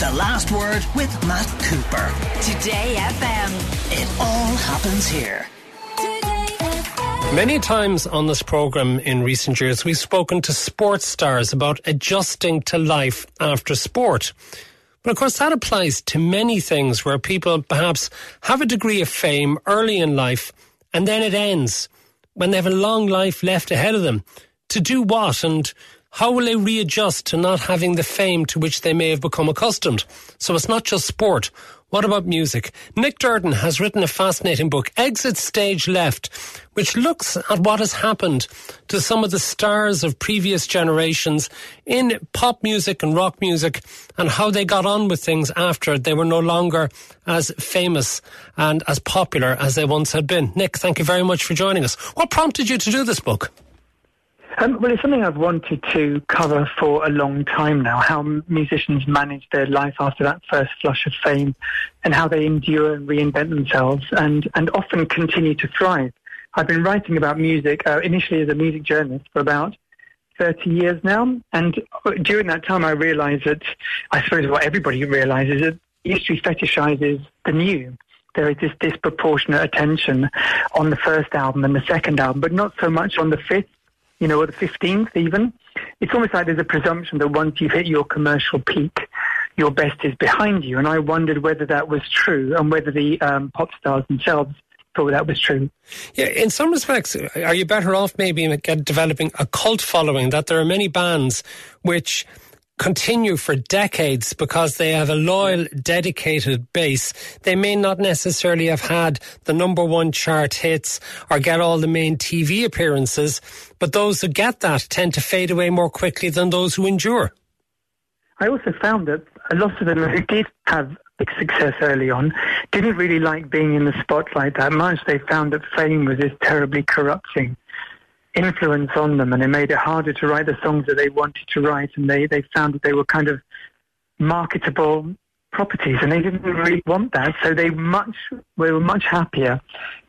The Last Word with Matt Cooper. Today FM. It all happens here. Many times on this programme in recent years, we've spoken to sports stars about adjusting to life after sport. But of course, that applies to many things where people perhaps have a degree of fame early in life and then it ends when they have a long life left ahead of them. To do what and how will they readjust to not having the fame to which they may have become accustomed? So it's not just sport. What about music? Nick Duerden has written a fascinating book, Exit Stage Left, which looks at what has happened to some of the stars of previous generations in pop music and rock music and how they got on with things after they were no longer as famous and as popular as they once had been. Nick, thank you very much for joining us. What prompted you to do this book? Um, well, it's something I've wanted to cover for a long time now, how musicians manage their life after that first flush of fame and how they endure and reinvent themselves and, and often continue to thrive. I've been writing about music uh, initially as a music journalist for about 30 years now. And during that time, I realized that, I suppose what everybody realizes, that history fetishizes the new there is this disproportionate attention on the first album and the second album, but not so much on the fifth you know, or the 15th even. It's almost like there's a presumption that once you've hit your commercial peak, your best is behind you. And I wondered whether that was true and whether the um, pop stars themselves thought that was true. Yeah, in some respects, are you better off maybe developing a cult following that there are many bands which continue for decades because they have a loyal, dedicated base. They may not necessarily have had the number one chart hits or get all the main TV appearances, but those who get that tend to fade away more quickly than those who endure. I also found that a lot of them who did have big success early on didn't really like being in the spotlight that much. They found that fame was this terribly corrupting influence on them and it made it harder to write the songs that they wanted to write and they, they found that they were kind of marketable properties and they didn't really want that so they much they were much happier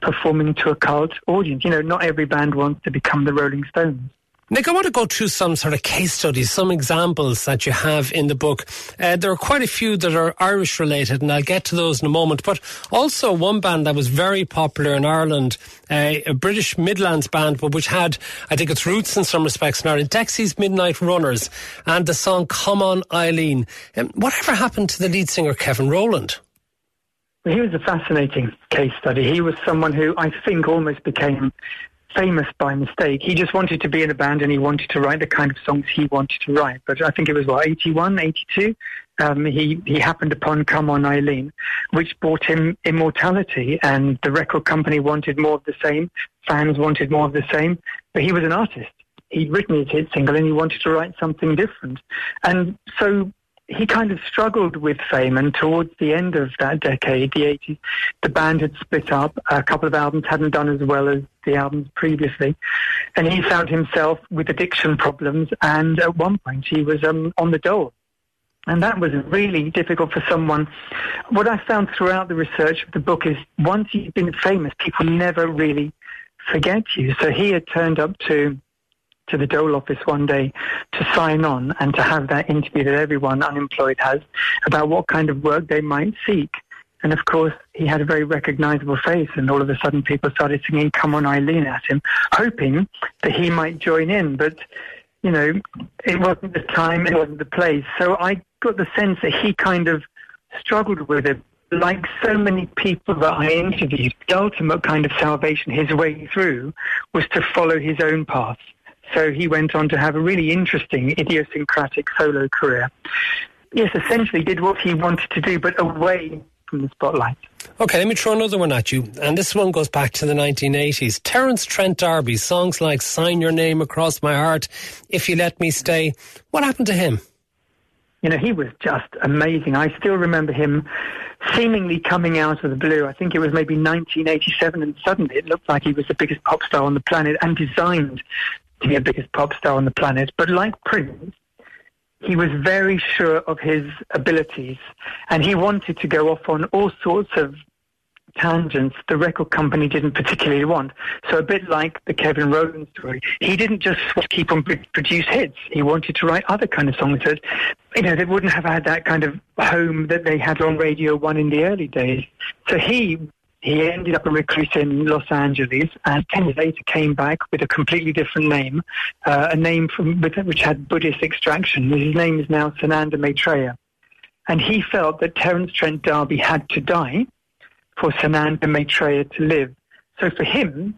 performing to a cult audience. You know not every band wants to become the rolling stones Nick, I want to go through some sort of case studies, some examples that you have in the book. Uh, there are quite a few that are Irish related, and I'll get to those in a moment. But also one band that was very popular in Ireland, uh, a British Midlands band, but which had, I think, its roots in some respects in Ireland, Dexy's Midnight Runners, and the song "Come On, Eileen." Um, whatever happened to the lead singer Kevin Rowland? Well, he was a fascinating case study. He was someone who I think almost became famous by mistake. He just wanted to be in a band and he wanted to write the kind of songs he wanted to write. But I think it was, what, 81, 82? Um, he, he happened upon Come On Eileen, which brought him immortality and the record company wanted more of the same. Fans wanted more of the same. But he was an artist. He'd written his hit single and he wanted to write something different. And so he kind of struggled with fame, and towards the end of that decade, the 80s, the band had split up. A couple of albums hadn't done as well as the albums previously, and he found himself with addiction problems. And at one point, he was um, on the dole. And that was really difficult for someone. What I found throughout the research of the book is once you've been famous, people never really forget you. So he had turned up to to the Dole office one day to sign on and to have that interview that everyone unemployed has about what kind of work they might seek. And of course, he had a very recognizable face, and all of a sudden people started singing Come On Eileen at him, hoping that he might join in. But, you know, it wasn't the time, it wasn't the place. So I got the sense that he kind of struggled with it. Like so many people that I interviewed, the ultimate kind of salvation, his way through, was to follow his own path. So he went on to have a really interesting, idiosyncratic solo career. Yes, essentially did what he wanted to do, but away from the spotlight. Okay, let me throw another one at you. And this one goes back to the 1980s. Terence Trent D'Arby, songs like Sign Your Name Across My Heart, If You Let Me Stay. What happened to him? You know, he was just amazing. I still remember him seemingly coming out of the blue. I think it was maybe 1987, and suddenly it looked like he was the biggest pop star on the planet and designed be the biggest pop star on the planet. But like Prince, he was very sure of his abilities and he wanted to go off on all sorts of tangents the record company didn't particularly want. So a bit like the Kevin Rowland story, he didn't just keep on produce hits. He wanted to write other kind of songs that, you know, they wouldn't have had that kind of home that they had on Radio One in the early days. So he he ended up a recluse in Los Angeles, and ten years later came back with a completely different name, uh, a name from which had Buddhist extraction. His name is now Sananda Maitreya, and he felt that Terence Trent D'Arby had to die for Sananda Maitreya to live. So for him,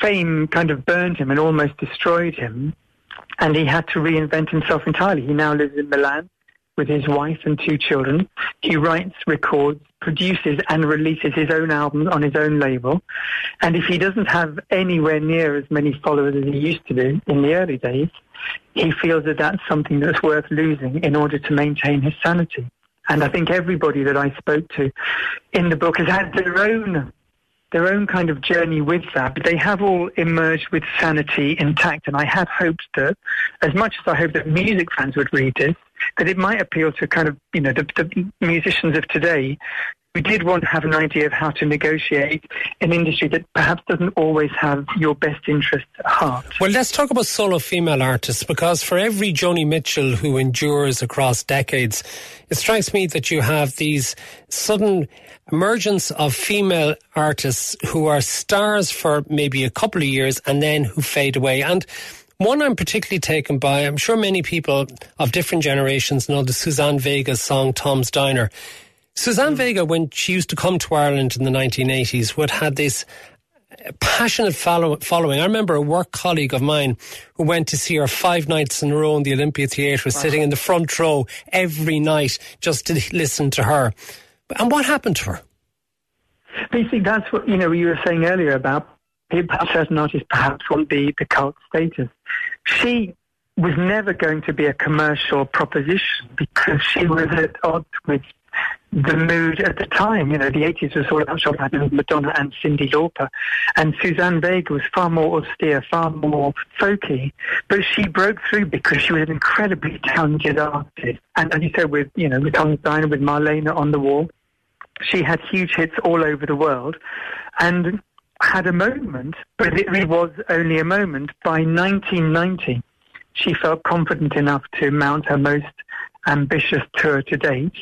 fame kind of burned him and almost destroyed him, and he had to reinvent himself entirely. He now lives in Milan with his wife and two children. He writes, records, produces, and releases his own albums on his own label. And if he doesn't have anywhere near as many followers as he used to do in the early days, he feels that that's something that's worth losing in order to maintain his sanity. And I think everybody that I spoke to in the book has had their own their own kind of journey with that, but they have all emerged with sanity intact. And I had hoped that, as much as I hope that music fans would read this, that it might appeal to kind of, you know, the, the musicians of today we did want to have an idea of how to negotiate an industry that perhaps doesn't always have your best interests at heart. Well, let's talk about solo female artists because for every Joni Mitchell who endures across decades, it strikes me that you have these sudden emergence of female artists who are stars for maybe a couple of years and then who fade away. And one I'm particularly taken by, I'm sure many people of different generations know the Suzanne Vega song Tom's Diner. Suzanne Vega, when she used to come to Ireland in the 1980s, would had this uh, passionate follow- following. I remember a work colleague of mine who went to see her five nights in a row in the Olympia Theatre, wow. sitting in the front row every night just to listen to her. And what happened to her? Basically, that's what you know. You were saying earlier about certain artists perhaps want the the cult status. She was never going to be a commercial proposition because she was at odds with the mood at the time. You know, the 80s was all about Chopin and Madonna and Cyndi Lauper. And Suzanne Vega was far more austere, far more folky. But she broke through because she was an incredibly talented artist. And as you said, with, you know, with Tom's Diner, with Marlene on the wall, she had huge hits all over the world. And had a moment, but it really was only a moment. By 1990, she felt confident enough to mount her most ambitious tour to date.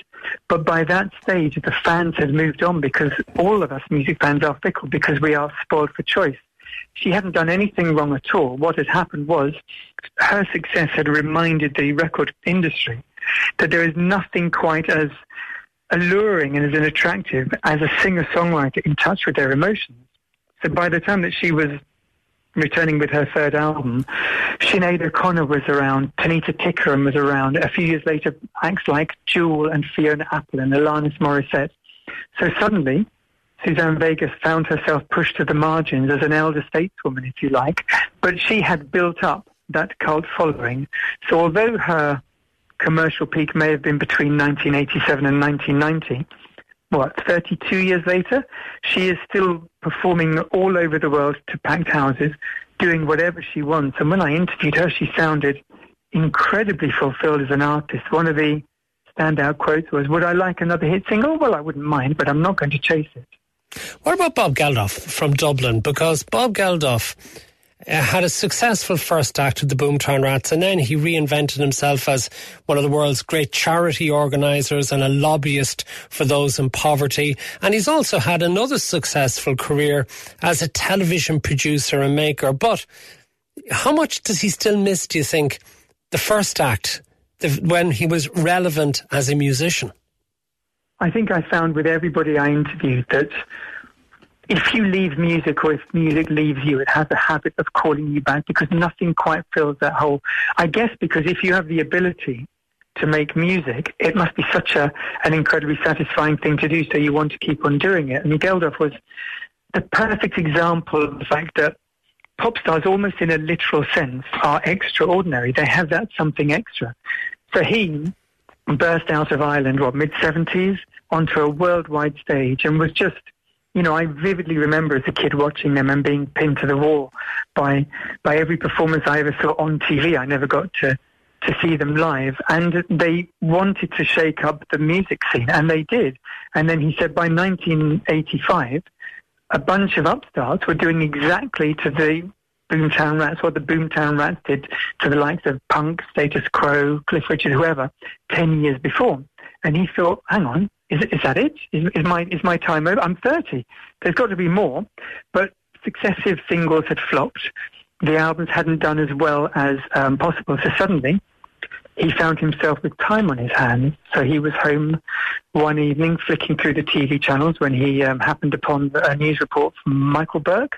But by that stage, the fans had moved on because all of us music fans are fickle because we are spoiled for choice. She hadn't done anything wrong at all. What had happened was her success had reminded the record industry that there is nothing quite as alluring and as attractive as a singer-songwriter in touch with their emotions. So by the time that she was returning with her third album, Sinead O'Connor was around, Tanita Tikaram was around. A few years later, acts like Jewel and Fiona Apple and Alanis Morissette. So suddenly, Suzanne Vega found herself pushed to the margins as an elder stateswoman, if you like, but she had built up that cult following. So although her commercial peak may have been between 1987 and 1990, what, 32 years later, she is still performing all over the world to packed houses, doing whatever she wants. And when I interviewed her, she sounded incredibly fulfilled as an artist. One of the standout quotes was, Would I like another hit single? Well, I wouldn't mind, but I'm not going to chase it. What about Bob Geldof from Dublin? Because Bob Geldof Uh, had a successful first act with the Boomtown Rats, and then he reinvented himself as one of the world's great charity organisers and a lobbyist for those in poverty. And he's also had another successful career as a television producer and maker. But how much does he still miss, do you think, the first act, when he was relevant as a musician? I think I found with everybody I interviewed that if you leave music or if music leaves you, it has a habit of calling you back because nothing quite fills that hole. I guess because if you have the ability to make music, it must be such a an incredibly satisfying thing to do. So you want to keep on doing it. And Geldof was the perfect example of the fact that pop stars, almost in a literal sense, are extraordinary. They have that something extra. So he burst out of Ireland, what mid seventies, onto a worldwide stage, and was just you know, I vividly remember as a kid watching them and being pinned to the wall by by every performance I ever saw on TV. I never got to to see them live, and they wanted to shake up the music scene, and they did. And then he said by 1985, a bunch of upstarts were doing exactly to the Boomtown Rats what the Boomtown Rats did to the likes of Punk, Status Quo, Cliff Richard, whoever, 10 years before. And he thought, hang on, is, is that it? Is, is, my, is my time over? I'm 30. There's got to be more. But successive singles had flopped. The albums hadn't done as well as um, possible. So suddenly, he found himself with time on his hands. So he was home one evening flicking through the TV channels when he um, happened upon a news report from Michael Buerk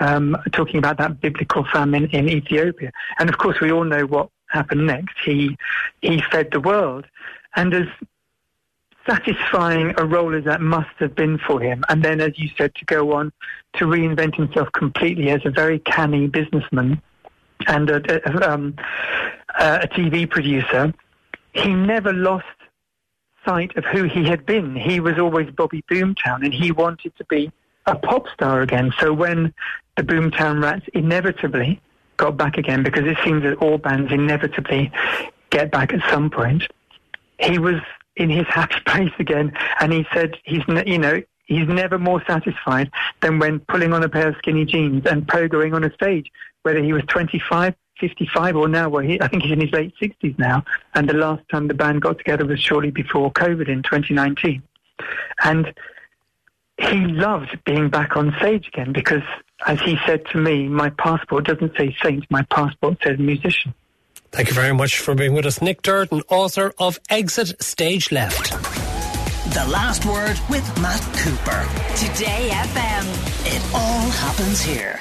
um, talking about that biblical famine in Ethiopia. And of course, we all know what happened next. He, he fed the world. And as satisfying a role as that must have been for him, and then, as you said, to go on to reinvent himself completely as a very canny businessman and a, a, um, a TV producer, he never lost sight of who he had been. He was always Bobby Boomtown, and he wanted to be a pop star again. So when the Boomtown Rats inevitably got back again, because it seems that all bands inevitably get back at some point, he was in his happy place again, and he said he's you know he's never more satisfied than when pulling on a pair of skinny jeans and pogoing on a stage, whether he was 25, 55 or now, well, he, I think he's in his late 60s now, and the last time the band got together was shortly before COVID in 2019. And he loved being back on stage again because, as he said to me, my passport doesn't say saint, my passport says musician. Thank you very much for being with us. Nick Duerden, author of Exit Stage Left. The last word with Matt Cooper. Today FM. It all happens here.